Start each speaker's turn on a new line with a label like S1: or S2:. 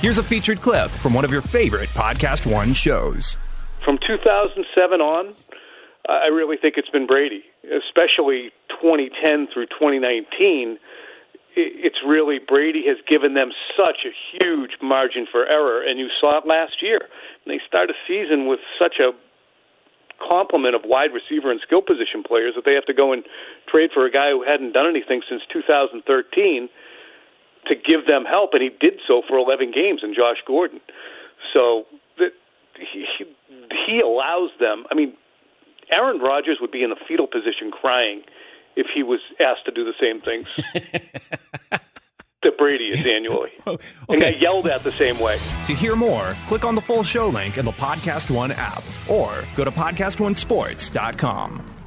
S1: Here's a featured clip from one of your favorite Podcast One shows.
S2: From 2007 on, I really think it's been Brady, especially 2010 through 2019. It's really Brady has given them such a huge margin for error, and you saw it last year. They start a season with such a complement of wide receiver and skill position players that they have to go and trade for a guy who hadn't done anything since 2013 to give them help, and he did so for 11 games in Josh Gordon. So that he, he allows them. I mean, Aaron Rodgers would be in a fetal position crying if he was asked to do the same things that Brady is annually. okay. And got yelled at the same way.
S1: To hear more, click on the full show link in the Podcast One app or go to PodcastOneSports.com.